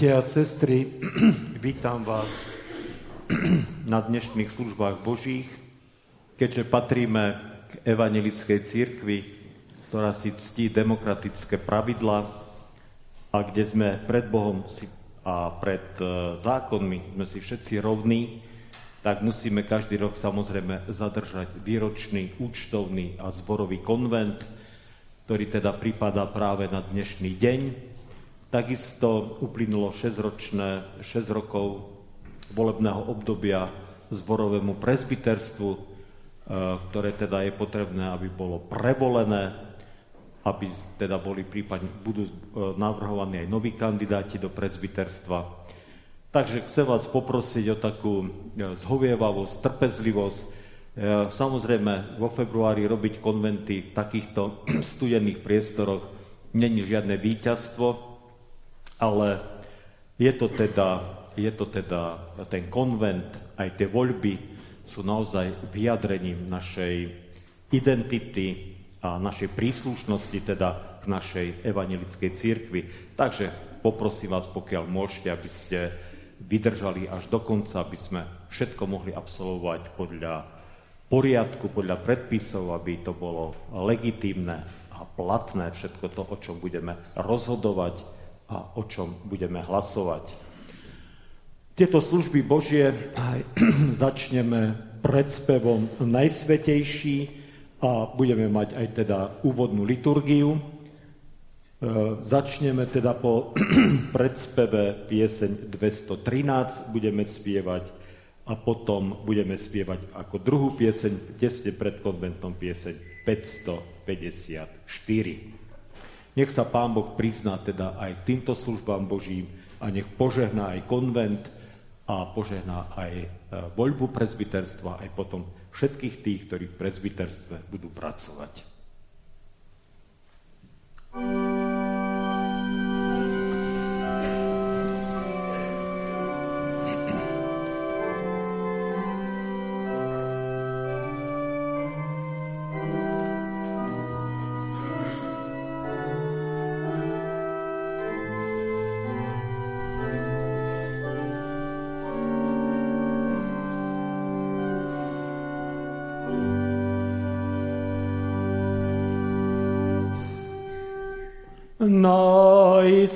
Bratia a sestry, vítam vás na dnešných službách Božích, keďže patríme k evangelickej církvi, ktorá si ctí demokratické pravidla a kde sme pred Bohom a pred e, zákonmi sme si všetci rovní, tak musíme každý rok samozrejme zadržať výročný, účtovný a zborový konvent, ktorý teda prípada práve na dnešný deň, Takisto uplynulo 6, ročné, 6 rokov volebného obdobia zborovému presbyterstvu, e, ktoré teda je potrebné, aby bolo prevolené, aby teda boli prípadne, budú e, navrhovaní aj noví kandidáti do presbyterstva. Takže chcem vás poprosiť o takú e, zhovievavosť, trpezlivosť. Samozrejme, vo februári robiť konventy v takýchto studených priestoroch není žiadne víťazstvo, ale je to teda, je to teda ten konvent, aj tie voľby sú naozaj vyjadrením našej identity a našej príslušnosti teda k našej evangelickej církvi. Takže poprosím vás, pokiaľ môžete, aby ste vydržali až do konca, aby sme všetko mohli absolvovať podľa poriadku, podľa predpisov, aby to bolo legitímne a platné všetko to, o čom budeme rozhodovať a o čom budeme hlasovať. Tieto služby Božie začneme predspevom Najsvetejší a budeme mať aj teda úvodnú liturgiu. E, začneme teda po predspeve pieseň 213, budeme spievať a potom budeme spievať ako druhú pieseň, tesne pred konventom pieseň 554. Nech sa Pán Boh prizná teda aj týmto službám Božím a nech požehná aj konvent a požehná aj e, voľbu prezbiterstva, aj potom všetkých tých, ktorí v prezbiterstve budú pracovať. thank you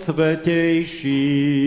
najsvetejší.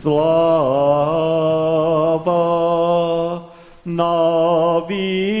Sláva na výsostiach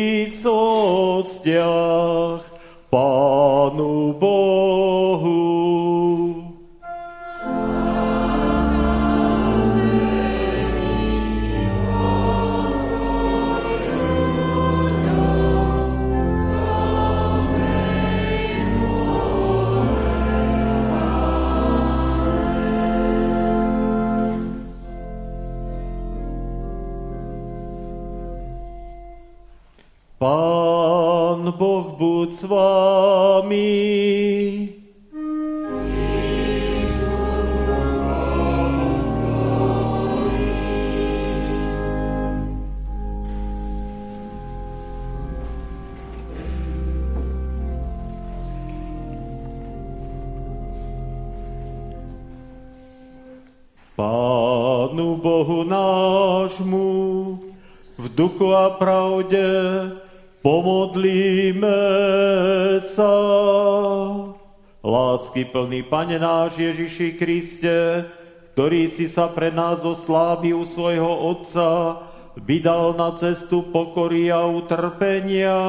Pánu Bohu nášmu v duchu a pravde Pomodlíme sa. Lásky plný Pane náš Ježiši Kriste, ktorý si sa pre nás u svojho Otca vydal na cestu pokory a utrpenia,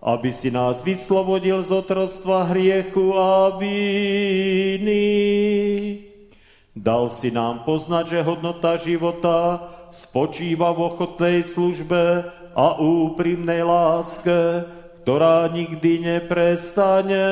aby si nás vyslobodil z otrostva hriechu a viny. Dal si nám poznať, že hodnota života spočíva v ochotnej službe a úprimnej láske, ktorá nikdy neprestane.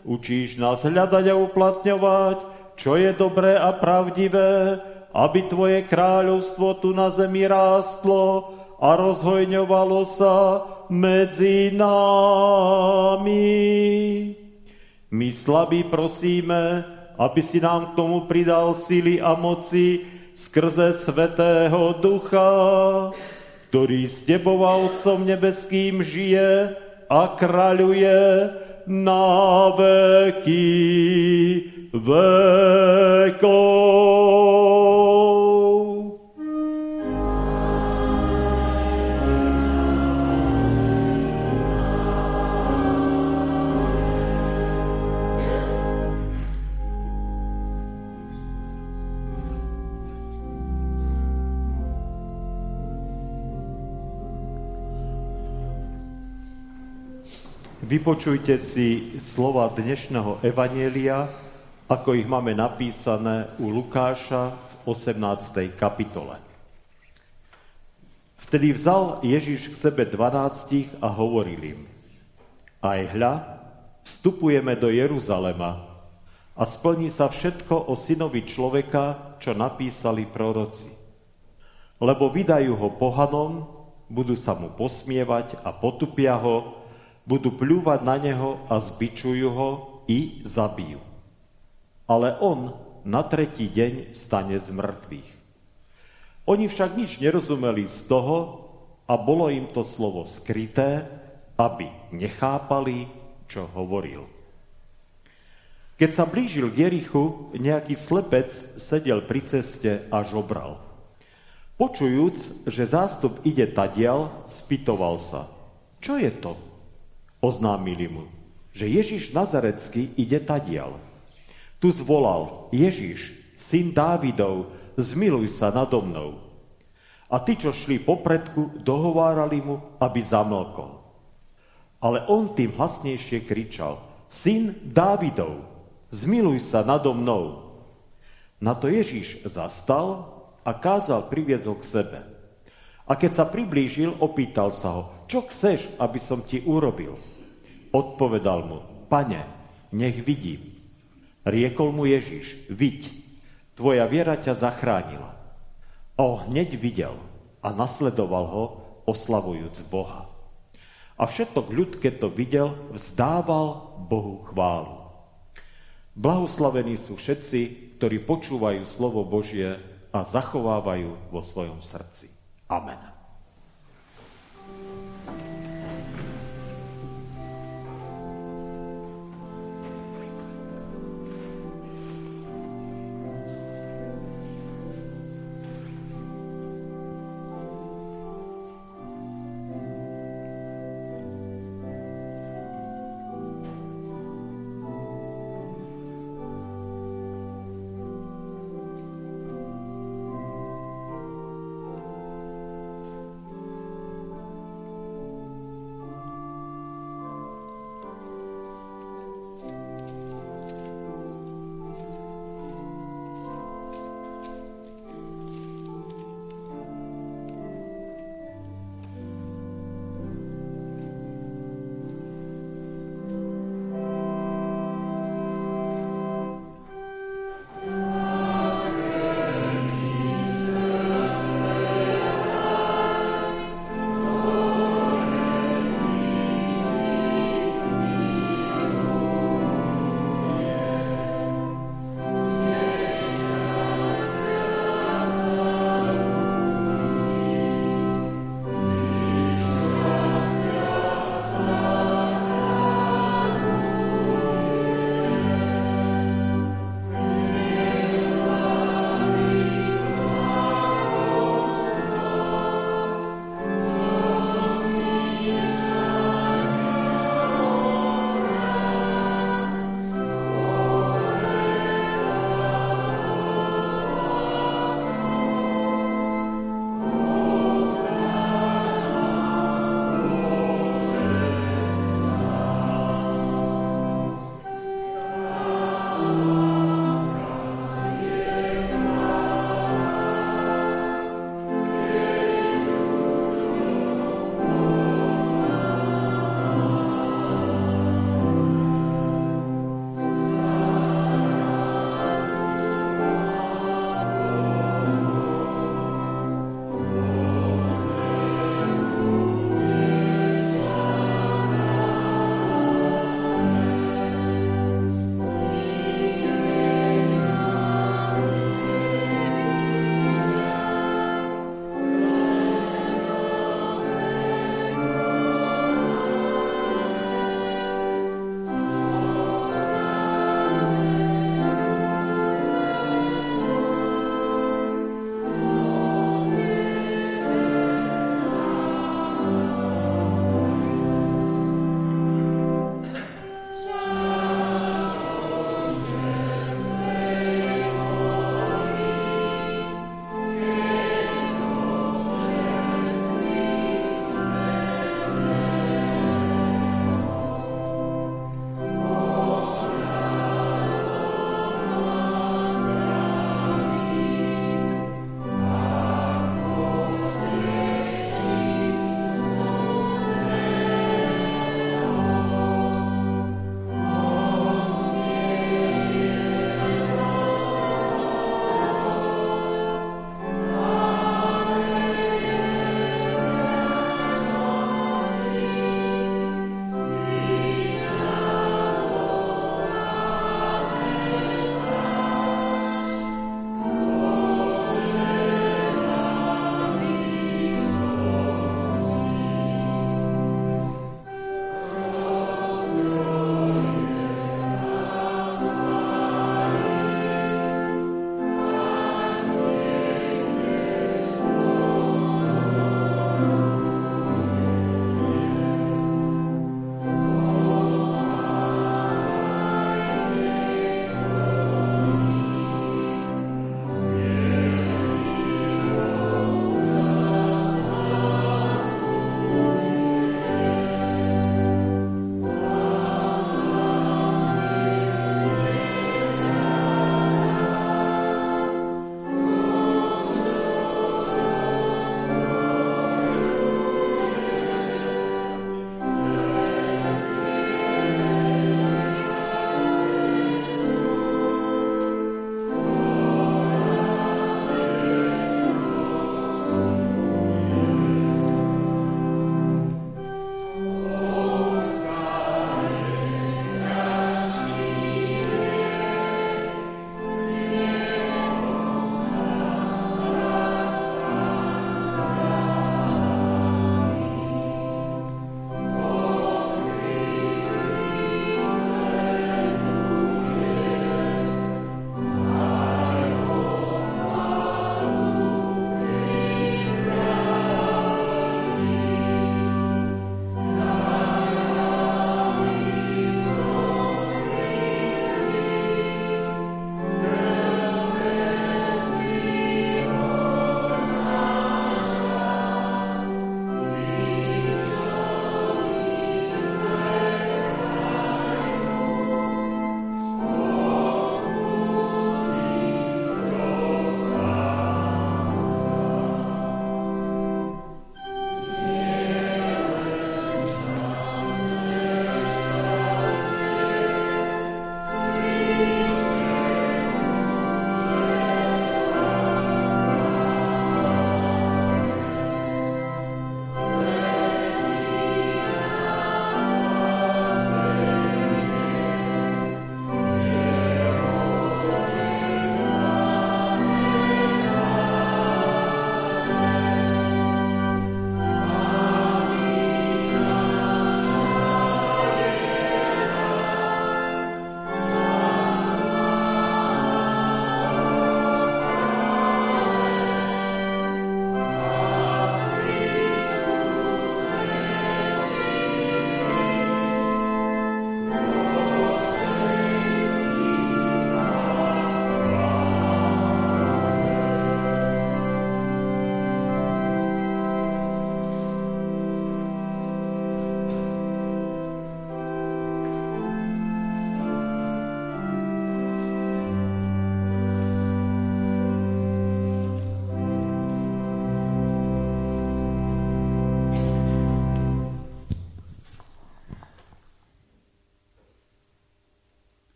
Učíš nás hľadať a uplatňovať, čo je dobré a pravdivé, aby Tvoje kráľovstvo tu na zemi rástlo a rozhojňovalo sa medzi nami. My slabí prosíme, aby si nám k tomu pridal sily a moci skrze Svetého Ducha, ktorý s Tebou a Otcom nebeským žije a kráľuje na veky vekov. Vypočujte si slova dnešného Evanielia, ako ich máme napísané u Lukáša v 18. kapitole. Vtedy vzal Ježiš k sebe dvanáctich a hovoril im, aj hľa, vstupujeme do Jeruzalema a splní sa všetko o synovi človeka, čo napísali proroci. Lebo vydajú ho pohanom, budú sa mu posmievať a potupia ho, budú pľúvať na neho a zbičujú ho i zabijú. Ale on na tretí deň stane z mŕtvych. Oni však nič nerozumeli z toho a bolo im to slovo skryté, aby nechápali, čo hovoril. Keď sa blížil k Jerichu, nejaký slepec sedel pri ceste a žobral. Počujúc, že zástup ide tadial, spýtoval sa, čo je to? Oznámili mu, že Ježiš Nazarecký ide tadial. Tu zvolal, Ježiš, syn Dávidov, zmiluj sa nado mnou. A tí, čo šli popredku, dohovárali mu, aby zamlkol. Ale on tým hlasnejšie kričal, syn Dávidov, zmiluj sa nado mnou. Na to Ježiš zastal a kázal priviezol k sebe. A keď sa priblížil, opýtal sa ho, čo chceš, aby som ti urobil? Odpovedal mu, pane, nech vidím. Riekol mu Ježiš, viď, tvoja viera ťa zachránila. O, hneď videl a nasledoval ho, oslavujúc Boha. A všetok ľud, keď to videl, vzdával Bohu chválu. Blahoslavení sú všetci, ktorí počúvajú slovo Božie a zachovávajú vo svojom srdci. Amen.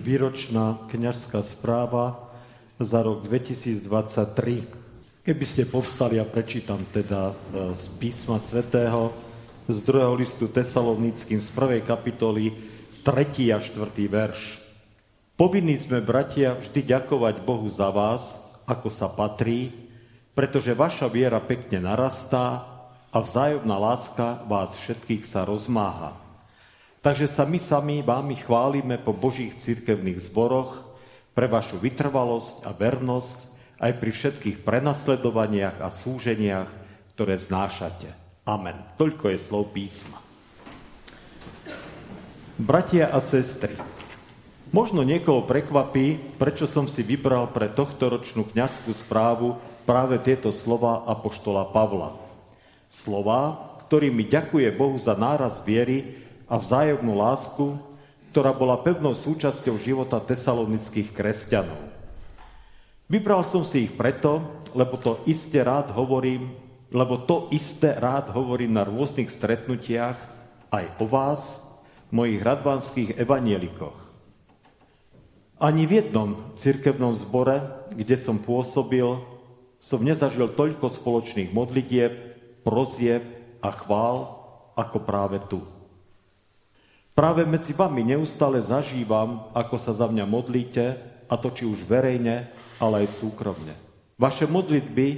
Výročná kniažská správa za rok 2023. Keby ste povstali a prečítam teda e, z písma svätého z druhého listu Tesalonickým z prvej kapitoly 3. a 4. verš. Povinní sme, bratia, vždy ďakovať Bohu za vás, ako sa patrí, pretože vaša viera pekne narastá a vzájomná láska vás všetkých sa rozmáha. Takže sa my sami vámi chválime po Božích cirkevných zboroch pre vašu vytrvalosť a vernosť aj pri všetkých prenasledovaniach a súženiach, ktoré znášate. Amen. Toľko je slov písma. Bratia a sestry, možno niekoho prekvapí, prečo som si vybral pre tohto ročnú kňazskú správu práve tieto slova Apoštola Pavla. Slova, ktorými ďakuje Bohu za náraz viery a vzájomnú lásku, ktorá bola pevnou súčasťou života tesalonických kresťanov. Vybral som si ich preto, lebo to isté rád hovorím, lebo to isté rád hovorím na rôznych stretnutiach aj o vás, mojich radvanských evanielikoch. Ani v jednom cirkevnom zbore, kde som pôsobil, som nezažil toľko spoločných modlitieb, prozieb a chvál, ako práve tu. Práve medzi vami neustále zažívam, ako sa za mňa modlíte, a to či už verejne, ale aj súkromne. Vaše modlitby,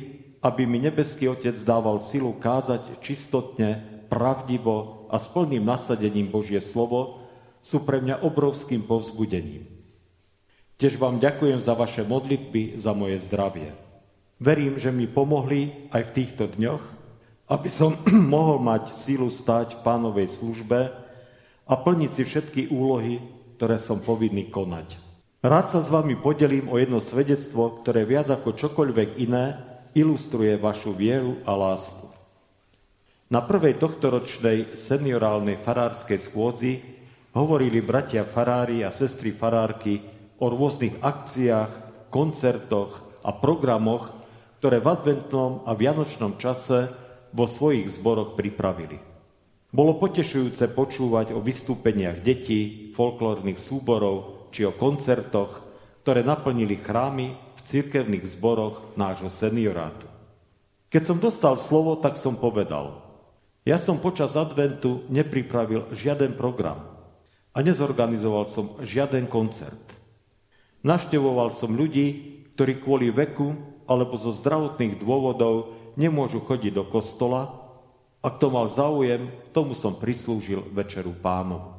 aby mi nebeský Otec dával silu kázať čistotne, pravdivo a s plným nasadením Božie slovo, sú pre mňa obrovským povzbudením. Tiež vám ďakujem za vaše modlitby, za moje zdravie. Verím, že mi pomohli aj v týchto dňoch, aby som mohol mať sílu stáť v pánovej službe a plniť si všetky úlohy, ktoré som povinný konať. Rád sa s vami podelím o jedno svedectvo, ktoré viac ako čokoľvek iné ilustruje vašu vieru a lásku. Na prvej tohtoročnej seniorálnej farárskej schôdzi hovorili bratia farári a sestry farárky o rôznych akciách, koncertoch a programoch, ktoré v adventnom a vianočnom čase vo svojich zboroch pripravili. Bolo potešujúce počúvať o vystúpeniach detí, folklórnych súborov či o koncertoch, ktoré naplnili chrámy v cirkevných zboroch nášho seniorátu. Keď som dostal slovo, tak som povedal, ja som počas adventu nepripravil žiaden program a nezorganizoval som žiaden koncert. Naštevoval som ľudí, ktorí kvôli veku alebo zo zdravotných dôvodov nemôžu chodiť do kostola a kto mal záujem, tomu som prislúžil večeru pánov.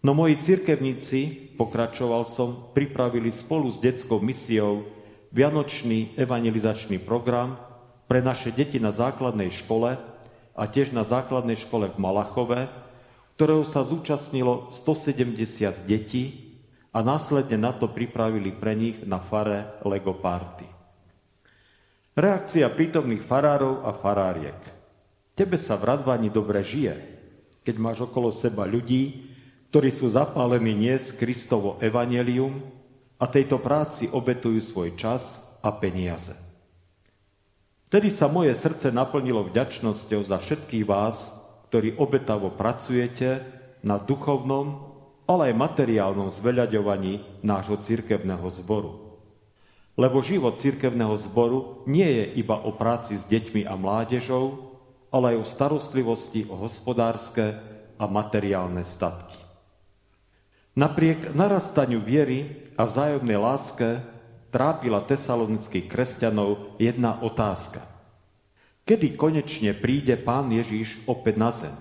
No moji cirkevníci, pokračoval som, pripravili spolu s detskou misiou Vianočný evangelizačný program pre naše deti na základnej škole a tiež na základnej škole v Malachove, ktorého sa zúčastnilo 170 detí a následne na to pripravili pre nich na fare Lego Party. Reakcia prítomných farárov a faráriek – Tebe sa v Radvani dobre žije, keď máš okolo seba ľudí, ktorí sú zapálení nies Kristovo evanelium a tejto práci obetujú svoj čas a peniaze. Vtedy sa moje srdce naplnilo vďačnosťou za všetkých vás, ktorí obetavo pracujete na duchovnom, ale aj materiálnom zveľaďovaní nášho cirkevného zboru. Lebo život cirkevného zboru nie je iba o práci s deťmi a mládežou, ale aj o starostlivosti o hospodárske a materiálne statky. Napriek narastaniu viery a vzájomnej láske trápila tesalonických kresťanov jedna otázka. Kedy konečne príde pán Ježíš opäť na zem,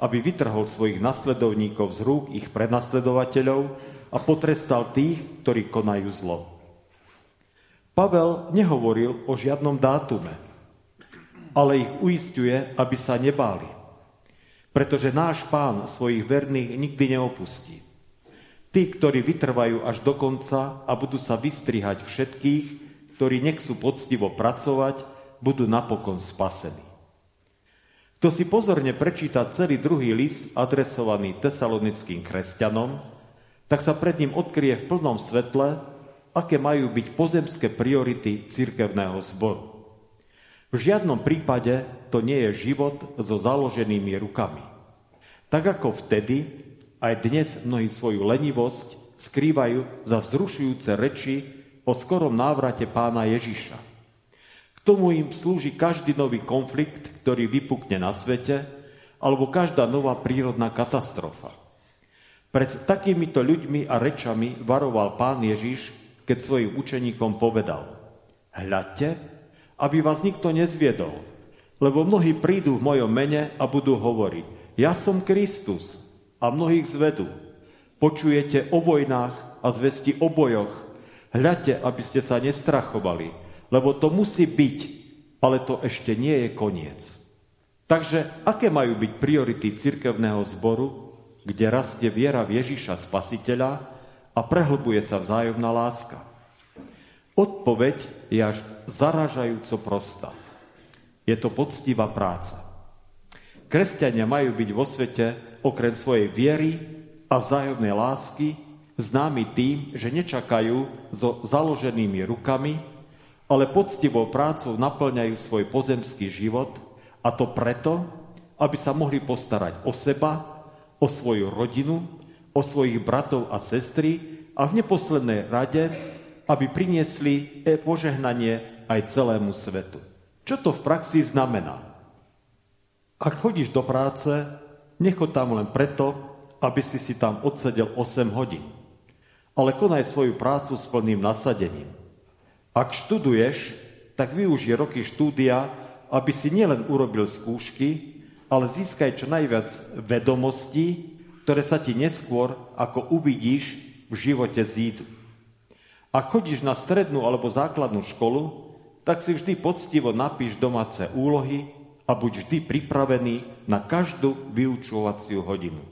aby vytrhol svojich nasledovníkov z rúk ich prenasledovateľov a potrestal tých, ktorí konajú zlo. Pavel nehovoril o žiadnom dátume, ale ich uistuje, aby sa nebáli. Pretože náš pán svojich verných nikdy neopustí. Tí, ktorí vytrvajú až do konca a budú sa vystrihať všetkých, ktorí nechcú poctivo pracovať, budú napokon spasení. Kto si pozorne prečíta celý druhý list adresovaný tesalonickým kresťanom, tak sa pred ním odkryje v plnom svetle, aké majú byť pozemské priority cirkevného zboru. V žiadnom prípade to nie je život so založenými rukami. Tak ako vtedy, aj dnes mnohí svoju lenivosť skrývajú za vzrušujúce reči o skorom návrate pána Ježiša. K tomu im slúži každý nový konflikt, ktorý vypukne na svete, alebo každá nová prírodná katastrofa. Pred takýmito ľuďmi a rečami varoval pán Ježiš, keď svojim učeníkom povedal Hľadte, aby vás nikto nezviedol, lebo mnohí prídu v mojom mene a budú hovoriť Ja som Kristus a mnohých zvedú. Počujete o vojnách a zvesti o bojoch. Hľadte, aby ste sa nestrachovali, lebo to musí byť, ale to ešte nie je koniec. Takže aké majú byť priority cirkevného zboru, kde rastie viera v Ježiša Spasiteľa a prehlbuje sa vzájomná láska? Odpoveď je až zaražajúco prostá. Je to poctivá práca. Kresťania majú byť vo svete okrem svojej viery a vzájomnej lásky známi tým, že nečakajú so založenými rukami, ale poctivou prácou naplňajú svoj pozemský život – a to preto, aby sa mohli postarať o seba, o svoju rodinu, o svojich bratov a sestry a v neposlednej rade, aby priniesli požehnanie aj celému svetu. Čo to v praxi znamená? Ak chodíš do práce, nechod tam len preto, aby si si tam odsedel 8 hodín. Ale konaj svoju prácu s plným nasadením. Ak študuješ, tak využij roky štúdia aby si nielen urobil skúšky, ale získaj čo najviac vedomostí, ktoré sa ti neskôr, ako uvidíš, v živote zídu. Ak chodíš na strednú alebo základnú školu, tak si vždy poctivo napíš domáce úlohy a buď vždy pripravený na každú vyučovaciu hodinu.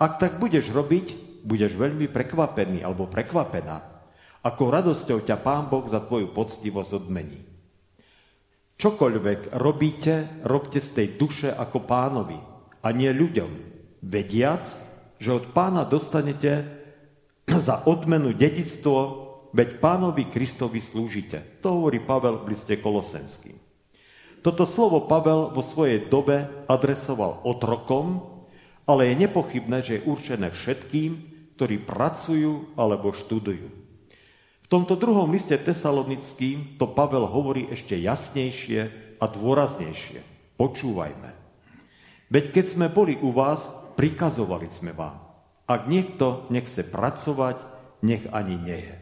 Ak tak budeš robiť, budeš veľmi prekvapený alebo prekvapená, ako radosťou ťa Pán Boh za tvoju poctivosť odmení. Čokoľvek robíte, robte z tej duše ako pánovi a nie ľuďom, vediac, že od pána dostanete za odmenu dedictvo, veď pánovi Kristovi slúžite. To hovorí Pavel v liste Kolosenským. Toto slovo Pavel vo svojej dobe adresoval otrokom, ale je nepochybné, že je určené všetkým, ktorí pracujú alebo študujú tomto druhom liste tesalonickým to Pavel hovorí ešte jasnejšie a dôraznejšie. Počúvajme. Veď keď sme boli u vás, prikazovali sme vám. Ak niekto nechce pracovať, nech ani nie Je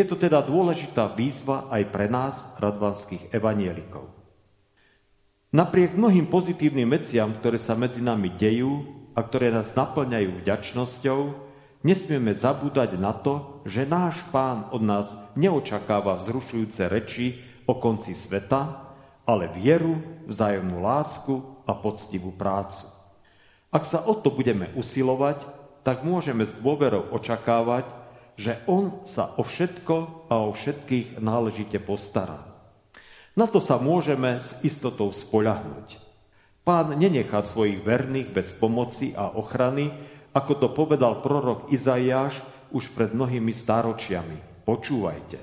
to teda dôležitá výzva aj pre nás, radvanských evanielikov. Napriek mnohým pozitívnym veciam, ktoré sa medzi nami dejú a ktoré nás naplňajú vďačnosťou, Nesmieme zabúdať na to, že náš pán od nás neočakáva vzrušujúce reči o konci sveta, ale vieru, vzájomnú lásku a poctivú prácu. Ak sa o to budeme usilovať, tak môžeme s dôverou očakávať, že On sa o všetko a o všetkých náležite postará. Na to sa môžeme s istotou spoľahnúť. Pán nenechá svojich verných bez pomoci a ochrany, ako to povedal prorok Izaiáš už pred mnohými stáročiami. Počúvajte.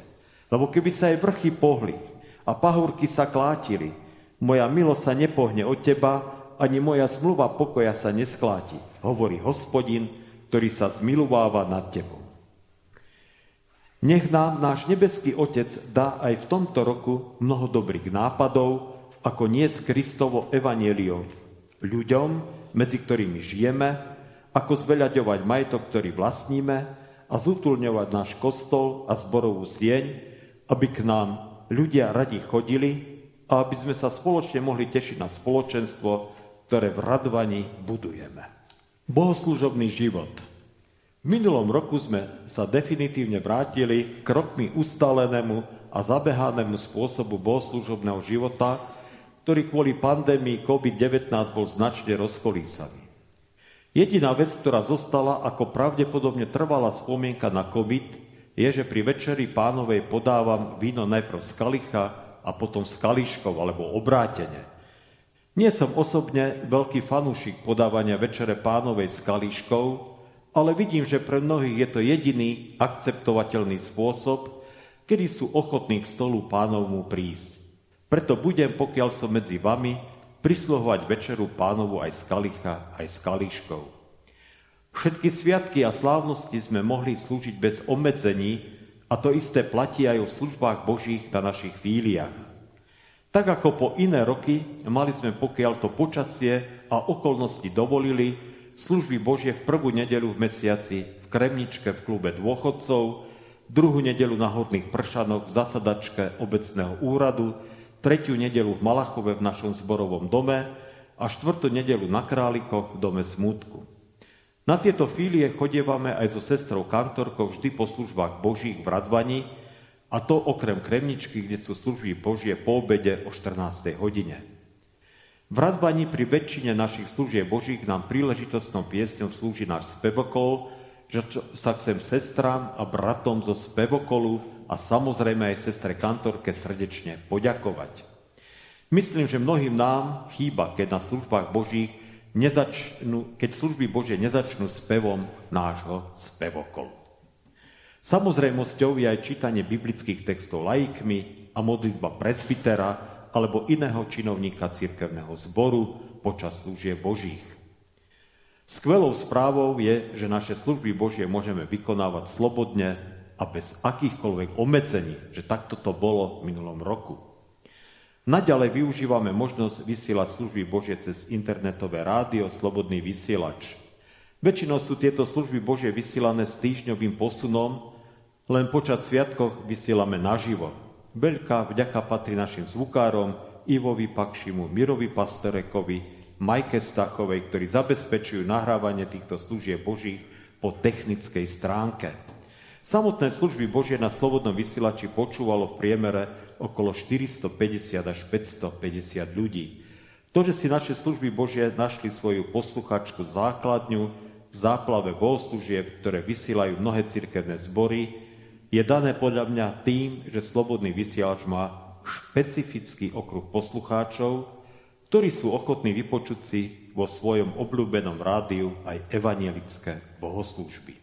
Lebo keby sa aj vrchy pohli a pahúrky sa klátili, moja milosť sa nepohne od teba, ani moja zmluva pokoja sa neskláti, hovorí hospodin, ktorý sa zmilováva nad tebou. Nech nám náš nebeský Otec dá aj v tomto roku mnoho dobrých nápadov, ako niesť Kristovo evanielium ľuďom, medzi ktorými žijeme, ako zveľaďovať majetok, ktorý vlastníme a zútulňovať náš kostol a zborovú sieň, aby k nám ľudia radi chodili a aby sme sa spoločne mohli tešiť na spoločenstvo, ktoré v radvaní budujeme. Bohoslužobný život. Minulom roku sme sa definitívne vrátili k rokmi ustálenému a zabehanému spôsobu bohoslužobného života, ktorý kvôli pandémii COVID-19 bol značne rozkolísaný. Jediná vec, ktorá zostala ako pravdepodobne trvalá spomienka na COVID, je, že pri večeri pánovej podávam víno najprv z kalicha a potom z kališkov alebo obrátene. Nie som osobne veľký fanúšik podávania večere pánovej s kališkou, ale vidím, že pre mnohých je to jediný akceptovateľný spôsob, kedy sú ochotní k stolu pánovmu prísť. Preto budem, pokiaľ som medzi vami, prisluhovať večeru pánovu aj z kalicha, aj s kalíškou. Všetky sviatky a slávnosti sme mohli slúžiť bez obmedzení a to isté platí aj o službách Božích na našich fíliach. Tak ako po iné roky mali sme, pokiaľ to počasie a okolnosti dovolili, služby Božie v prvú nedelu v mesiaci v Kremničke v klube dôchodcov, druhú nedelu na Horných Pršanoch v zasadačke obecného úradu, tretiu nedelu v Malachove v našom zborovom dome a štvrtú nedelu na Králikoch v dome Smútku. Na tieto fílie chodievame aj so sestrou kantorkou vždy po službách Božích v Radvani, a to okrem Kremničky, kde sú služby Božie po obede o 14. hodine. V Radvani pri väčšine našich služieb Božích nám príležitostnou piesňou slúži náš spevokol, že sa chcem sestrám a bratom zo spevokolu a samozrejme aj sestre kantorke srdečne poďakovať. Myslím, že mnohým nám chýba, keď na službách Božích nezačnú, keď služby Bože nezačnú spevom nášho spevokolu. Samozrejmosťou je aj čítanie biblických textov laikmi a modlitba presbytera alebo iného činovníka cirkevného zboru počas služie Božích. Skvelou správou je, že naše služby Božie môžeme vykonávať slobodne a bez akýchkoľvek obmedzení, že takto to bolo v minulom roku. Naďalej využívame možnosť vysielať služby Božie cez internetové rádio Slobodný vysielač. Väčšinou sú tieto služby Božie vysielané s týždňovým posunom, len počas sviatkov vysielame naživo. Veľká vďaka patrí našim zvukárom Ivovi Pakšimu, Mirovi Pastorekovi, Majke Stachovej, ktorí zabezpečujú nahrávanie týchto služieb Božích po technickej stránke. Samotné služby Božie na Slobodnom vysielači počúvalo v priemere okolo 450 až 550 ľudí. To, že si naše služby Božie našli svoju posluchačku základňu v záplave bohoslúžieb, ktoré vysielajú mnohé cirkevné zbory, je dané podľa mňa tým, že Slobodný vysielač má špecifický okruh poslucháčov, ktorí sú ochotní vypočuť si vo svojom obľúbenom rádiu aj evanielické bohoslúžby.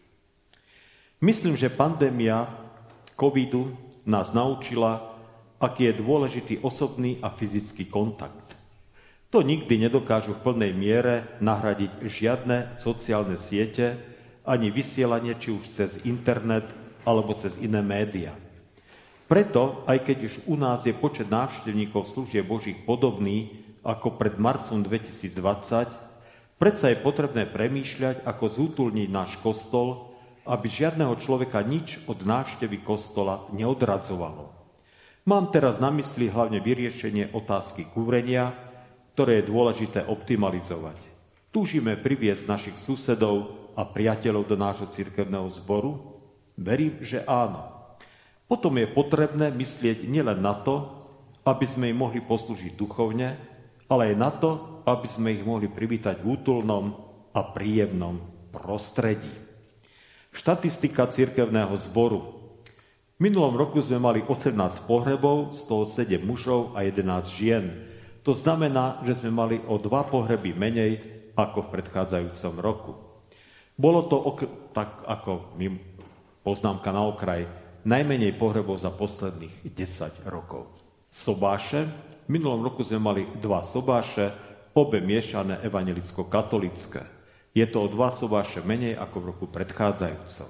Myslím, že pandémia covidu nás naučila, aký je dôležitý osobný a fyzický kontakt. To nikdy nedokážu v plnej miere nahradiť žiadne sociálne siete, ani vysielanie či už cez internet alebo cez iné média. Preto, aj keď už u nás je počet návštevníkov služieb Božích podobný ako pred marcom 2020, predsa je potrebné premýšľať, ako zútulniť náš kostol, aby žiadneho človeka nič od návštevy kostola neodradzovalo. Mám teraz na mysli hlavne vyriešenie otázky kúrenia, ktoré je dôležité optimalizovať. Túžime priviesť našich susedov a priateľov do nášho cirkevného zboru? Verím, že áno. Potom je potrebné myslieť nielen na to, aby sme im mohli poslúžiť duchovne, ale aj na to, aby sme ich mohli privítať v útulnom a príjemnom prostredí. Štatistika cirkevného zboru v minulom roku sme mali 18 pohrebov, z toho 7 mužov a 11 žien. To znamená, že sme mali o dva pohreby menej ako v predchádzajúcom roku. Bolo to, ok- tak ako mi poznámka na okraj, najmenej pohrebov za posledných 10 rokov. Sobáše. V minulom roku sme mali dva sobáše, obe miešané evangelicko-katolické. Je to o dva sobáše menej ako v roku predchádzajúcom.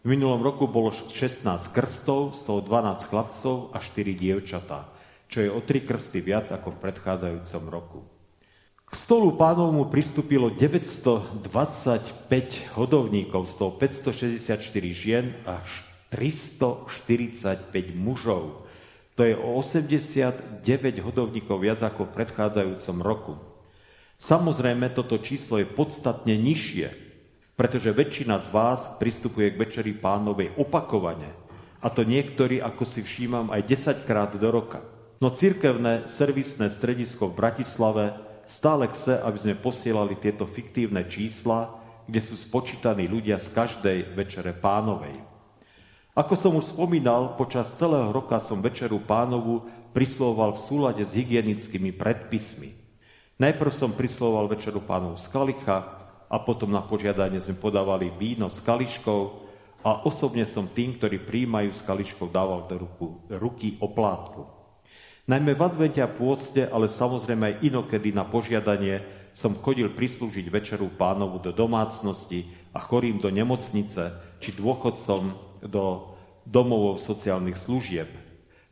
V minulom roku bolo 16 krstov, z toho 12 chlapcov a 4 dievčatá, čo je o 3 krsty viac ako v predchádzajúcom roku. K stolu pánovmu pristúpilo 925 hodovníkov, z toho 564 žien až 345 mužov. To je o 89 hodovníkov viac ako v predchádzajúcom roku. Samozrejme, toto číslo je podstatne nižšie, pretože väčšina z vás pristupuje k Večeri pánovej opakovane. A to niektorí, ako si všímam, aj 10 krát do roka. No cirkevné servisné stredisko v Bratislave stále chce, aby sme posielali tieto fiktívne čísla, kde sú spočítaní ľudia z každej Večere pánovej. Ako som už spomínal, počas celého roka som Večeru pánovu prislovoval v súlade s hygienickými predpismi. Najprv som prislovoval Večeru pánovu z kalicha, a potom na požiadanie sme podávali víno s kališkou a osobne som tým, ktorí príjmajú s kališkou, dával do ruku, ruky oplátku. Najmä v advente a pôste, ale samozrejme aj inokedy na požiadanie som chodil prislúžiť večeru pánovu do domácnosti a chorým do nemocnice či dôchodcom do domovov sociálnych služieb.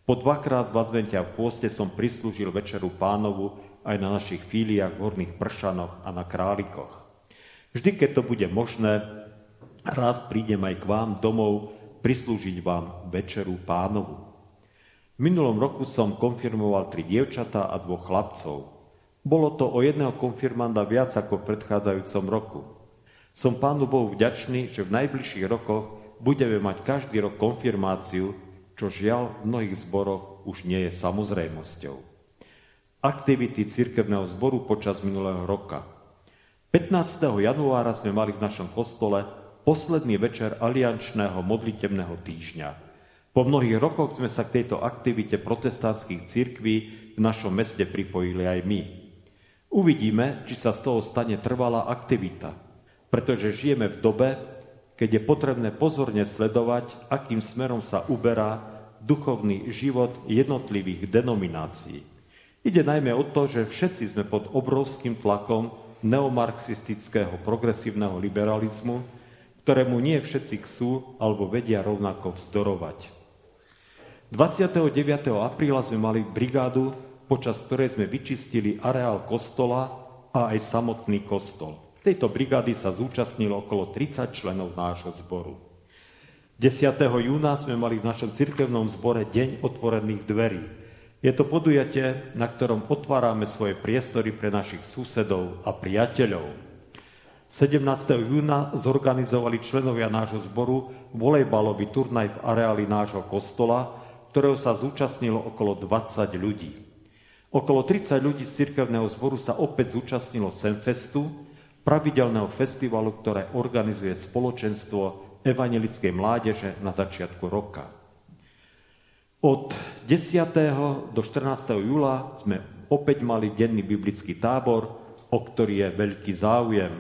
Po dvakrát v advente a v pôste som prislúžil večeru pánovu aj na našich fíliách v Horných Pršanoch a na Králikoch. Vždy, keď to bude možné, raz prídem aj k vám domov prislúžiť vám večeru pánovu. V minulom roku som konfirmoval tri dievčatá a dvoch chlapcov. Bolo to o jedného konfirmanda viac ako v predchádzajúcom roku. Som Pánu Bohu vďačný, že v najbližších rokoch budeme mať každý rok konfirmáciu, čo žiaľ v mnohých zboroch už nie je samozrejmosťou. Aktivity cirkevného zboru počas minulého roka. 15. januára sme mali v našom kostole posledný večer aliančného modlitebného týždňa. Po mnohých rokoch sme sa k tejto aktivite protestantských církví v našom meste pripojili aj my. Uvidíme, či sa z toho stane trvalá aktivita, pretože žijeme v dobe, keď je potrebné pozorne sledovať, akým smerom sa uberá duchovný život jednotlivých denominácií. Ide najmä o to, že všetci sme pod obrovským tlakom neomarxistického progresívneho liberalizmu, ktorému nie všetci chcú alebo vedia rovnako vzdorovať. 29. apríla sme mali brigádu, počas ktorej sme vyčistili areál kostola a aj samotný kostol. Tejto brigády sa zúčastnilo okolo 30 členov nášho zboru. 10. júna sme mali v našom cirkevnom zbore Deň otvorených dverí. Je to podujatie, na ktorom otvárame svoje priestory pre našich susedov a priateľov. 17. júna zorganizovali členovia nášho zboru volejbalový turnaj v areáli nášho kostola, ktorého sa zúčastnilo okolo 20 ľudí. Okolo 30 ľudí z cirkevného zboru sa opäť zúčastnilo Semfestu, pravidelného festivalu, ktoré organizuje spoločenstvo evangelickej mládeže na začiatku roka. Od 10. do 14. júla sme opäť mali denný biblický tábor, o ktorý je veľký záujem,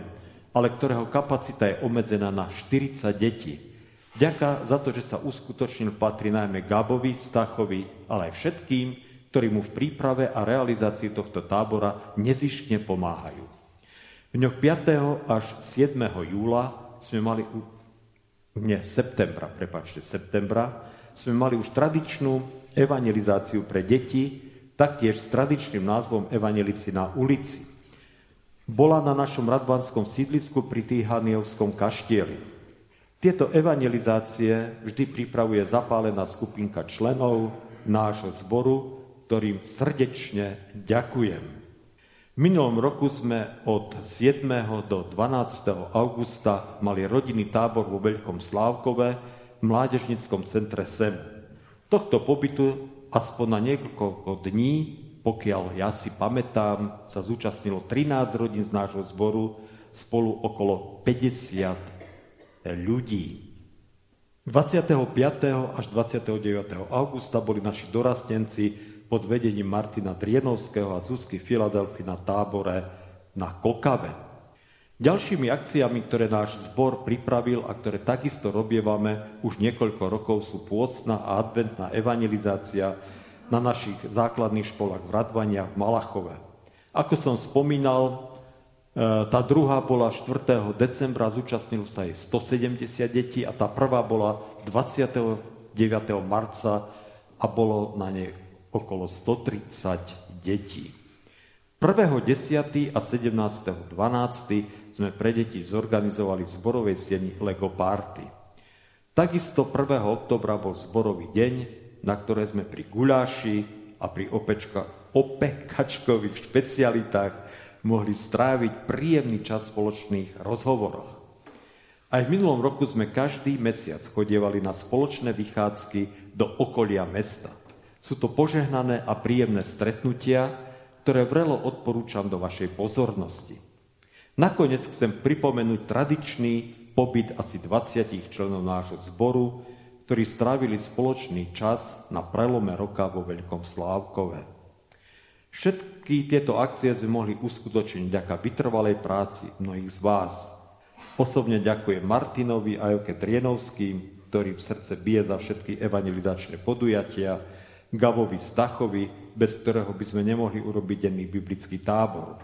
ale ktorého kapacita je obmedzená na 40 detí. Ďaká za to, že sa uskutočnil, patrí najmä Gabovi, Stachovi, ale aj všetkým, ktorí mu v príprave a realizácii tohto tábora nezištne pomáhajú. V dňoch 5. až 7. júla sme mali, nie, septembra, prepačte, septembra, sme mali už tradičnú evangelizáciu pre deti, taktiež s tradičným názvom Evangelici na ulici. Bola na našom radvanskom sídlisku pri Týhaniovskom kaštieli. Tieto evangelizácie vždy pripravuje zapálená skupinka členov nášho zboru, ktorým srdečne ďakujem. V minulom roku sme od 7. do 12. augusta mali rodinný tábor vo Veľkom Slávkove v Mládežnickom centre SEM. Tohto pobytu aspoň na niekoľko dní, pokiaľ ja si pamätám, sa zúčastnilo 13 rodín z nášho zboru, spolu okolo 50 ľudí. 25. až 29. augusta boli naši dorastenci pod vedením Martina Drienovského a Zuzky Filadelfy na tábore na Kokave. Ďalšími akciami, ktoré náš zbor pripravil a ktoré takisto robievame už niekoľko rokov, sú pôstna a adventná evangelizácia na našich základných školách v Radvania v Malachove. Ako som spomínal, tá druhá bola 4. decembra, zúčastnilo sa jej 170 detí a tá prvá bola 29. marca a bolo na nej okolo 130 detí. 1.10. a 17.12. sme pre deti zorganizovali v zborovej sieni Lego Party. Takisto 1. oktobra bol zborový deň, na ktoré sme pri guláši a pri opečka, opekačkových špecialitách mohli stráviť príjemný čas v spoločných rozhovoroch. Aj v minulom roku sme každý mesiac chodievali na spoločné vychádzky do okolia mesta. Sú to požehnané a príjemné stretnutia, ktoré vrelo odporúčam do vašej pozornosti. Nakoniec chcem pripomenúť tradičný pobyt asi 20 členov nášho zboru, ktorí strávili spoločný čas na prelome roka vo Veľkom Slávkove. Všetky Všetky tieto akcie sme mohli uskutočniť vďaka vytrvalej práci mnohých z vás. Osobne ďakujem Martinovi a Joke Drienovským, ktorý v srdce bije za všetky evangelizačné podujatia, Gavovi Stachovi, bez ktorého by sme nemohli urobiť denný biblický tábor.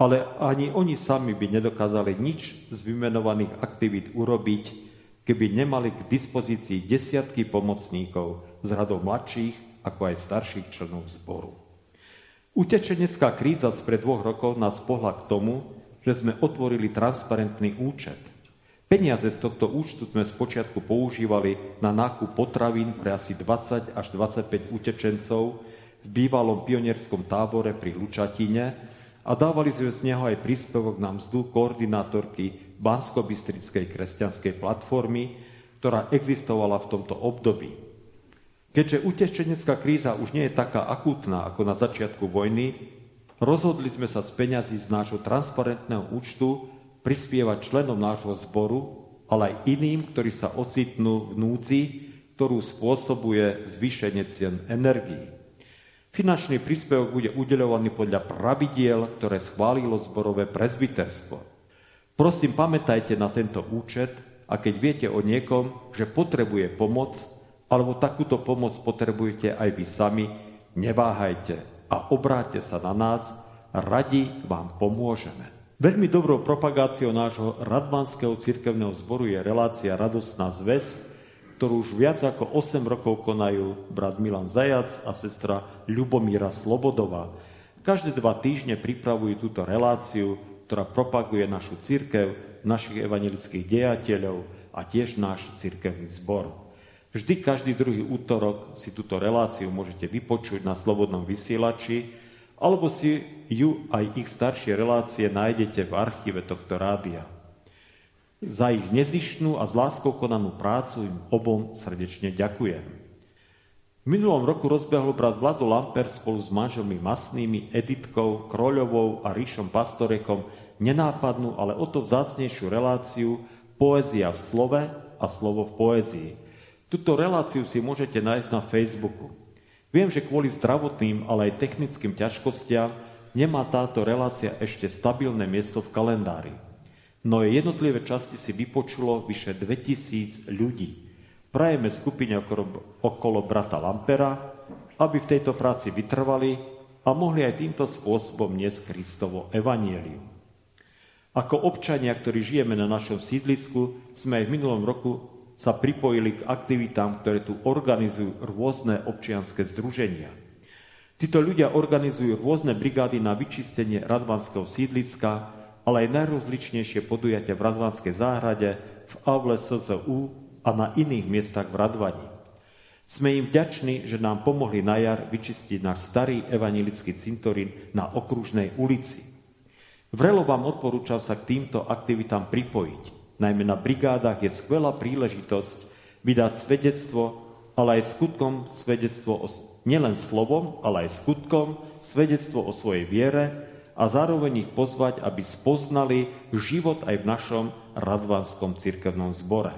Ale ani oni sami by nedokázali nič z vymenovaných aktivít urobiť, keby nemali k dispozícii desiatky pomocníkov z radov mladších ako aj starších členov zboru. Utečenecká kríza spred dvoch rokov nás pohla k tomu, že sme otvorili transparentný účet – Peniaze z tohto účtu sme spočiatku používali na nákup potravín pre asi 20 až 25 utečencov v bývalom pionierskom tábore pri Lučatine a dávali sme z neho aj príspevok na mzdu koordinátorky Bansko-Bystrickej kresťanskej platformy, ktorá existovala v tomto období. Keďže utečenecká kríza už nie je taká akútna ako na začiatku vojny, rozhodli sme sa z peňazí z nášho transparentného účtu prispievať členom nášho zboru, ale aj iným, ktorí sa ocitnú v núdzi, ktorú spôsobuje zvýšenie cien energií. Finančný príspevok bude udeľovaný podľa pravidiel, ktoré schválilo zborové prezbiterstvo. Prosím, pamätajte na tento účet a keď viete o niekom, že potrebuje pomoc, alebo takúto pomoc potrebujete aj vy sami, neváhajte a obráte sa na nás, radi vám pomôžeme. Veľmi dobrou propagáciou nášho radmanského cirkevného zboru je relácia Radostná zväz, ktorú už viac ako 8 rokov konajú brat Milan Zajac a sestra Ľubomíra Slobodová. Každé dva týždne pripravujú túto reláciu, ktorá propaguje našu cirkev, našich evangelických dejateľov a tiež náš cirkevný zbor. Vždy každý druhý útorok si túto reláciu môžete vypočuť na Slobodnom vysielači, alebo si ju aj ich staršie relácie nájdete v archíve tohto rádia. Za ich nezišnú a s láskou konanú prácu im obom srdečne ďakujem. V minulom roku rozbehol brat Vlado Lamper spolu s manželmi Masnými, Editkou, Kroľovou a Ríšom Pastorekom nenápadnú, ale o to vzácnejšiu reláciu Poézia v slove a slovo v poézii. Tuto reláciu si môžete nájsť na Facebooku. Viem, že kvôli zdravotným, ale aj technickým ťažkostiam nemá táto relácia ešte stabilné miesto v kalendári. No jednotlivé časti si vypočulo vyše 2000 ľudí. Prajeme skupine okolo, okolo brata Lampera, aby v tejto práci vytrvali a mohli aj týmto spôsobom niesť Kristovo evanielium. Ako občania, ktorí žijeme na našom sídlisku, sme aj v minulom roku sa pripojili k aktivitám, ktoré tu organizujú rôzne občianské združenia. Títo ľudia organizujú rôzne brigády na vyčistenie radvanského sídliska, ale aj najrozličnejšie podujatia v Radvanskej záhrade, v Avle SZU a na iných miestach v Radvani. Sme im vďační, že nám pomohli na jar vyčistiť náš starý evanilický cintorín na okružnej ulici. Vrelo vám odporúčam sa k týmto aktivitám pripojiť najmä na brigádach, je skvelá príležitosť vydať svedectvo, ale aj skutkom svedectvo o, nielen slovom, ale aj skutkom svedectvo o svojej viere a zároveň ich pozvať, aby spoznali život aj v našom radvanskom cirkevnom zbore.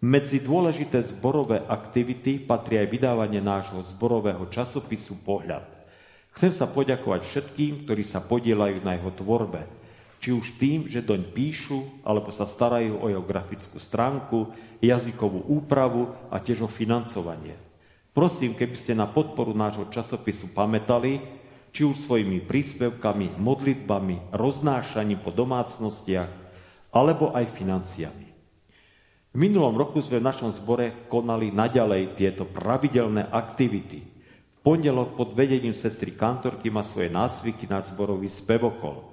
Medzi dôležité zborové aktivity patrí aj vydávanie nášho zborového časopisu Pohľad. Chcem sa poďakovať všetkým, ktorí sa podielajú na jeho tvorbe – či už tým, že doň píšu, alebo sa starajú o jeho grafickú stránku, jazykovú úpravu a tiež o financovanie. Prosím, keby ste na podporu nášho časopisu pamätali, či už svojimi príspevkami, modlitbami, roznášaním po domácnostiach, alebo aj financiami. V minulom roku sme v našom zbore konali naďalej tieto pravidelné aktivity. V pondelok pod vedením sestry kantorky má svoje nácviky na zborový spevokol.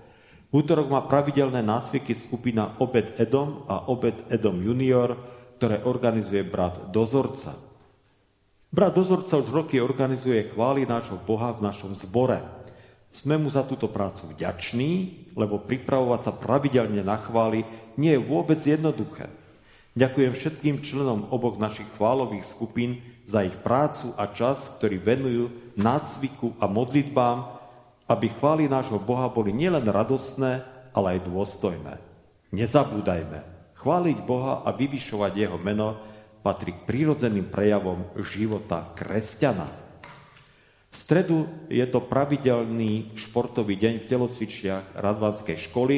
Útorok má pravidelné násvyky skupina Obed Edom a Obed Edom Junior, ktoré organizuje brat Dozorca. Brat Dozorca už roky organizuje chvály nášho Boha v našom zbore. Sme mu za túto prácu vďační, lebo pripravovať sa pravidelne na chvály nie je vôbec jednoduché. Ďakujem všetkým členom oboch našich chválových skupín za ich prácu a čas, ktorý venujú nácviku a modlitbám, aby chvály nášho Boha boli nielen radostné, ale aj dôstojné. Nezabúdajme, chváliť Boha a vyvyšovať Jeho meno patrí k prírodzeným prejavom života kresťana. V stredu je to pravidelný športový deň v telosvičiach Radvanskej školy,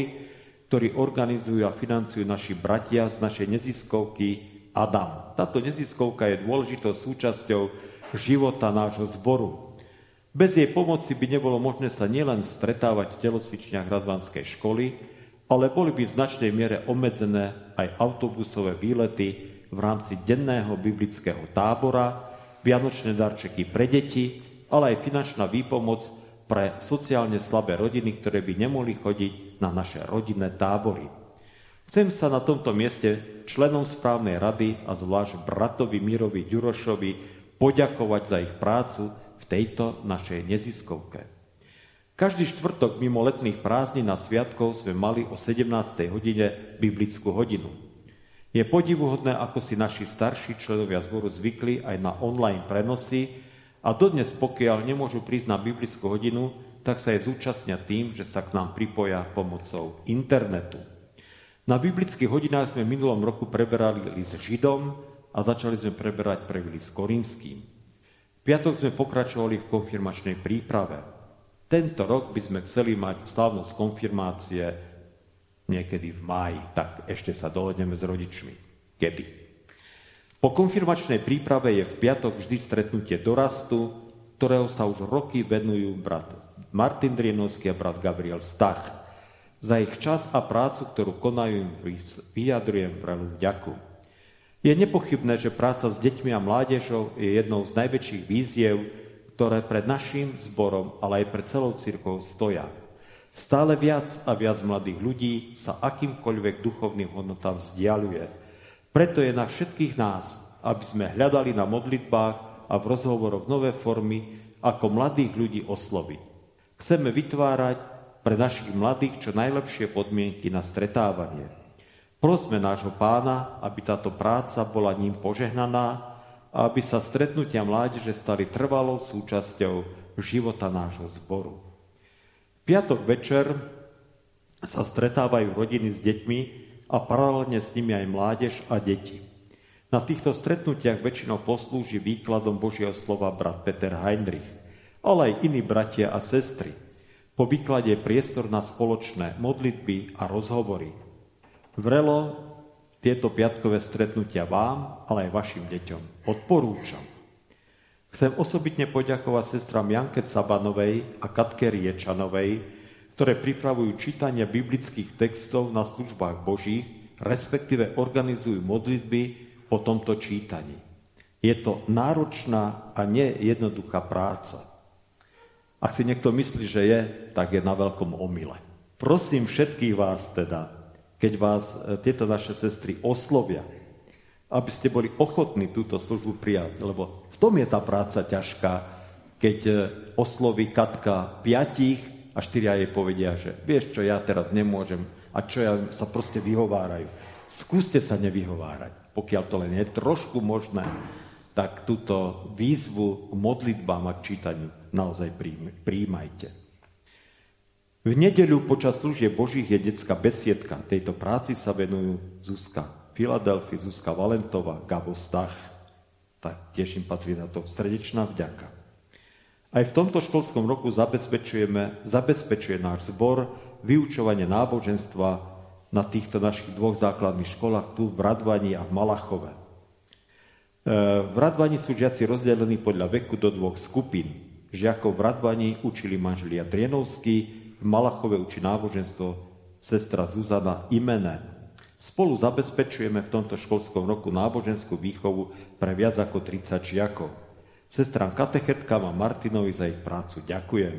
ktorý organizujú a financujú naši bratia z našej neziskovky Adam. Táto neziskovka je dôležitou súčasťou života nášho zboru. Bez jej pomoci by nebolo možné sa nielen stretávať v telosvičniach Radvanskej školy, ale boli by v značnej miere obmedzené aj autobusové výlety v rámci denného biblického tábora, vianočné darčeky pre deti, ale aj finančná výpomoc pre sociálne slabé rodiny, ktoré by nemohli chodiť na naše rodinné tábory. Chcem sa na tomto mieste členom správnej rady a zvlášť bratovi Mirovi Ďurošovi poďakovať za ich prácu v tejto našej neziskovke. Každý štvrtok mimo letných prázdnin a sviatkov sme mali o 17. hodine biblickú hodinu. Je podivuhodné, ako si naši starší členovia zboru zvykli aj na online prenosy a dodnes, pokiaľ nemôžu prísť na biblickú hodinu, tak sa jej zúčastnia tým, že sa k nám pripoja pomocou internetu. Na biblických hodinách sme v minulom roku preberali list Židom a začali sme preberať prvý list Korinským. Piatok sme pokračovali v konfirmačnej príprave. Tento rok by sme chceli mať slávnosť konfirmácie niekedy v máji, tak ešte sa dohodneme s rodičmi. Kedy? Po konfirmačnej príprave je v piatok vždy stretnutie dorastu, ktorého sa už roky venujú brat Martin Drienovský a brat Gabriel Stach. Za ich čas a prácu, ktorú konajú, vyjadrujem vrelú vďaku. Je nepochybné, že práca s deťmi a mládežou je jednou z najväčších víziev, ktoré pred našim zborom, ale aj pred celou církou stoja. Stále viac a viac mladých ľudí sa akýmkoľvek duchovným hodnotám vzdialuje. Preto je na všetkých nás, aby sme hľadali na modlitbách a v rozhovoroch nové formy, ako mladých ľudí osloviť. Chceme vytvárať pre našich mladých čo najlepšie podmienky na stretávanie. Prosme nášho pána, aby táto práca bola ním požehnaná a aby sa stretnutia mládeže stali trvalou súčasťou života nášho zboru. V piatok večer sa stretávajú rodiny s deťmi a paralelne s nimi aj mládež a deti. Na týchto stretnutiach väčšinou poslúži výkladom Božieho slova brat Peter Heinrich, ale aj iní bratia a sestry – po výklade je priestor na spoločné modlitby a rozhovory. Vrelo tieto piatkové stretnutia vám, ale aj vašim deťom odporúčam. Chcem osobitne poďakovať sestram Janke Cabanovej a Katke Riečanovej, ktoré pripravujú čítanie biblických textov na službách Božích, respektíve organizujú modlitby po tomto čítaní. Je to náročná a nejednoduchá práca. Ak si niekto myslí, že je, tak je na veľkom omyle. Prosím všetkých vás teda, keď vás e, tieto naše sestry oslovia, aby ste boli ochotní túto službu prijať, lebo v tom je tá práca ťažká, keď e, osloví Katka piatich a štyria jej povedia, že vieš čo, ja teraz nemôžem a čo ja sa proste vyhovárajú. Skúste sa nevyhovárať, pokiaľ to len je trošku možné, tak túto výzvu k modlitbám a k čítaniu naozaj príjmajte. V nedeľu počas služieb Božích je detská besiedka. Tejto práci sa venujú Zuzka Filadelfi, Zuzka Valentová, Gabo Stach. Tak tiež im patrí za to srdečná vďaka. Aj v tomto školskom roku zabezpečujeme, zabezpečuje náš zbor vyučovanie náboženstva na týchto našich dvoch základných školách tu v Radvani a v Malachove. E, v Radvani sú žiaci rozdelení podľa veku do dvoch skupín. Žiakov v Radvani učili manželia Drienovský, v Malachove učí náboženstvo sestra Zuzana Imene. Spolu zabezpečujeme v tomto školskom roku náboženskú výchovu pre viac ako 30 žiakov. Sestram katechetkám a Martinovi za ich prácu ďakujem.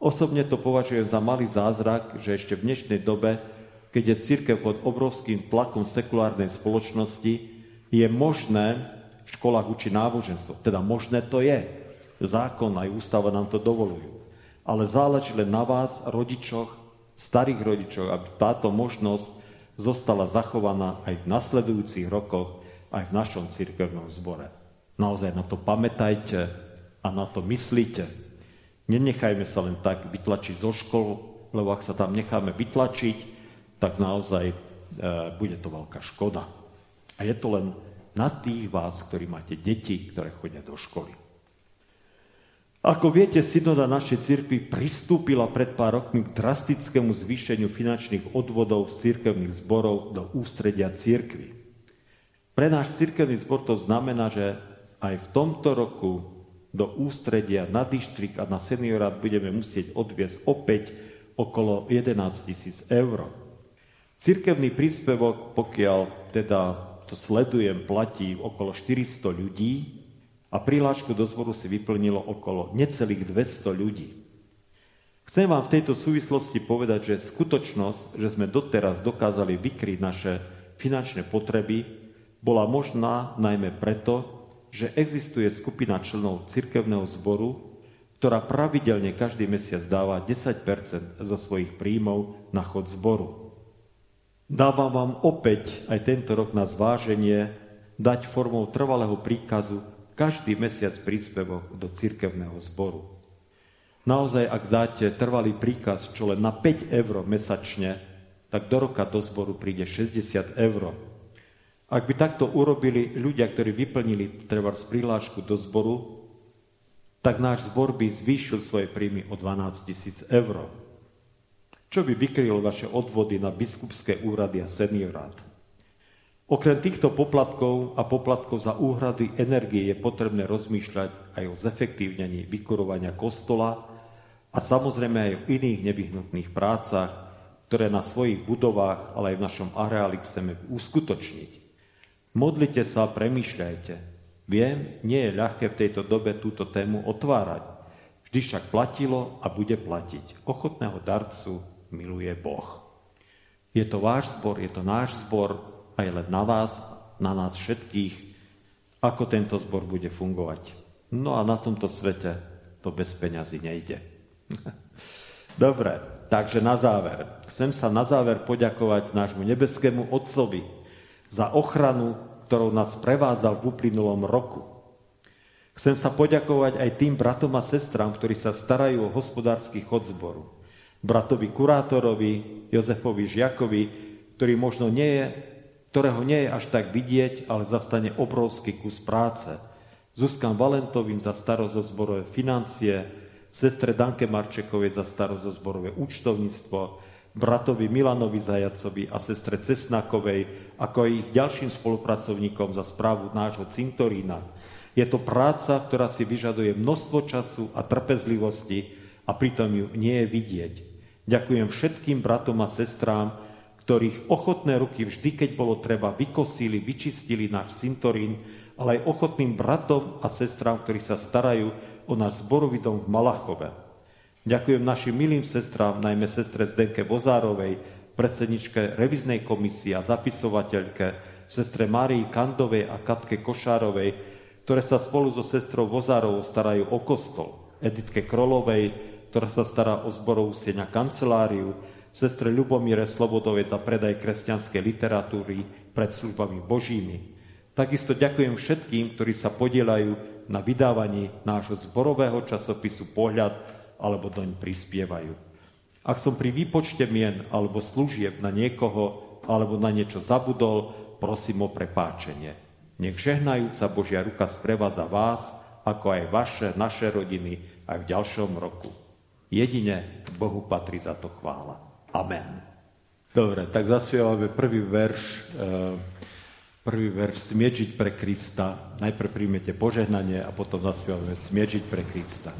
Osobne to považujem za malý zázrak, že ešte v dnešnej dobe, keď je církev pod obrovským tlakom sekulárnej spoločnosti, je možné v školách učiť náboženstvo. Teda možné to je. Zákon aj ústava nám to dovolujú. Ale záleží len na vás, rodičoch, starých rodičoch, aby táto možnosť zostala zachovaná aj v nasledujúcich rokoch, aj v našom cirkevnom zbore. Naozaj na to pamätajte a na to myslíte. Nenechajme sa len tak vytlačiť zo škol, lebo ak sa tam necháme vytlačiť, tak naozaj e, bude to veľká škoda. A je to len na tých vás, ktorí máte deti, ktoré chodia do školy. Ako viete, synoda našej cirkvi pristúpila pred pár rokmi k drastickému zvýšeniu finančných odvodov z cirkevných zborov do ústredia cirkvi. Pre náš cirkevný zbor to znamená, že aj v tomto roku do ústredia na dištrik a na seniorát budeme musieť odviesť opäť okolo 11 tisíc eur. Cirkevný príspevok, pokiaľ teda to sledujem, platí okolo 400 ľudí a prihlášku do zboru si vyplnilo okolo necelých 200 ľudí. Chcem vám v tejto súvislosti povedať, že skutočnosť, že sme doteraz dokázali vykryť naše finančné potreby, bola možná najmä preto, že existuje skupina členov cirkevného zboru, ktorá pravidelne každý mesiac dáva 10% zo svojich príjmov na chod zboru. Dávam vám opäť aj tento rok na zváženie dať formou trvalého príkazu každý mesiac príspevok do cirkevného zboru. Naozaj, ak dáte trvalý príkaz čo len na 5 eur mesačne, tak do roka do zboru príde 60 eur. Ak by takto urobili ľudia, ktorí vyplnili treba z prihlášku do zboru, tak náš zbor by zvýšil svoje príjmy o 12 tisíc eur. Čo by vykrylo vaše odvody na biskupské úrady a seniorát? Okrem týchto poplatkov a poplatkov za úhrady energie je potrebné rozmýšľať aj o zefektívnení vykurovania kostola a samozrejme aj o iných nevyhnutných prácach, ktoré na svojich budovách, ale aj v našom areáli chceme uskutočniť. Modlite sa a premýšľajte. Viem, nie je ľahké v tejto dobe túto tému otvárať. Vždy však platilo a bude platiť. Ochotného darcu miluje Boh. Je to váš zbor, je to náš zbor a je len na vás, na nás všetkých, ako tento zbor bude fungovať. No a na tomto svete to bez peňazí nejde. Dobre, takže na záver. Chcem sa na záver poďakovať nášmu nebeskému Otcovi, za ochranu, ktorou nás prevádzal v uplynulom roku. Chcem sa poďakovať aj tým bratom a sestrám, ktorí sa starajú o hospodársky chod zboru. Bratovi kurátorovi, Jozefovi Žiakovi, ktorý možno nie je, ktorého nie je až tak vidieť, ale zastane obrovský kus práce. Zuzkan Valentovým za starosť o zborové financie, sestre Danke Marčekovej za starosť o zborové účtovníctvo, bratovi Milanovi Zajacovi a sestre Cesnakovej, ako aj ich ďalším spolupracovníkom za správu nášho cintorína. Je to práca, ktorá si vyžaduje množstvo času a trpezlivosti a pritom ju nie je vidieť. Ďakujem všetkým bratom a sestrám, ktorých ochotné ruky vždy, keď bolo treba, vykosili, vyčistili náš cintorín, ale aj ochotným bratom a sestrám, ktorí sa starajú o náš zborový dom v Malachove. Ďakujem našim milým sestrám, najmä sestre Zdenke Vozárovej, predsedničke reviznej komisie a zapisovateľke, sestre Márii Kandovej a Katke Košárovej, ktoré sa spolu so sestrou Vozárovou starajú o kostol, Editke Krolovej, ktorá sa stará o zborovú sieň a kanceláriu, sestre Ľubomíre Slobodovej za predaj kresťanskej literatúry pred službami božími. Takisto ďakujem všetkým, ktorí sa podielajú na vydávaní nášho zborového časopisu Pohľad alebo doň prispievajú. Ak som pri výpočte mien alebo služieb na niekoho alebo na niečo zabudol, prosím o prepáčenie. Nech žehnajúca Božia ruka sprevádza vás, ako aj vaše, naše rodiny aj v ďalšom roku. Jedine Bohu patrí za to chvála. Amen. Dobre, tak zaspievame prvý verš, eh, prvý verš Smiečiť pre Krista. Najprv príjmete požehnanie a potom zaspievame Smiečiť pre Krista.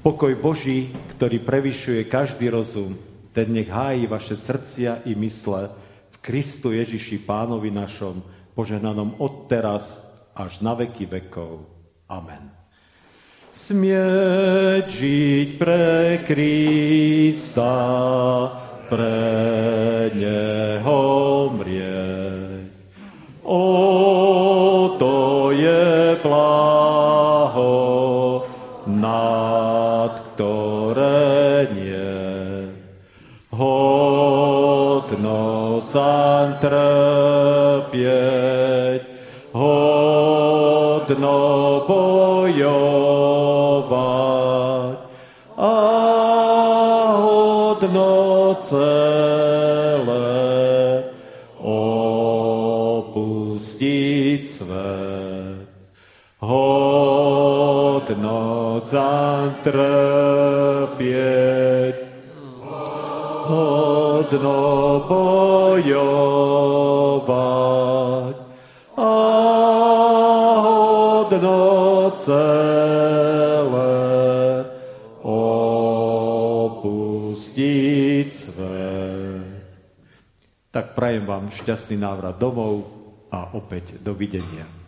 Pokoj Boží, ktorý prevyšuje každý rozum, ten nech hájí vaše srdcia i mysle v Kristu Ježiši Pánovi našom, poženanom od teraz až na veky vekov. Amen. Smieť žiť pre Krista, pre Neho mrieť. O, to je blaho na ktoré nie. Hodno sa trpieť, hodno bojovať celé opustiť svet. Hodno zatrpieť, hodno bojovať a hodno celé svet. Tak prajem vám šťastný návrat domov a opäť dovidenia.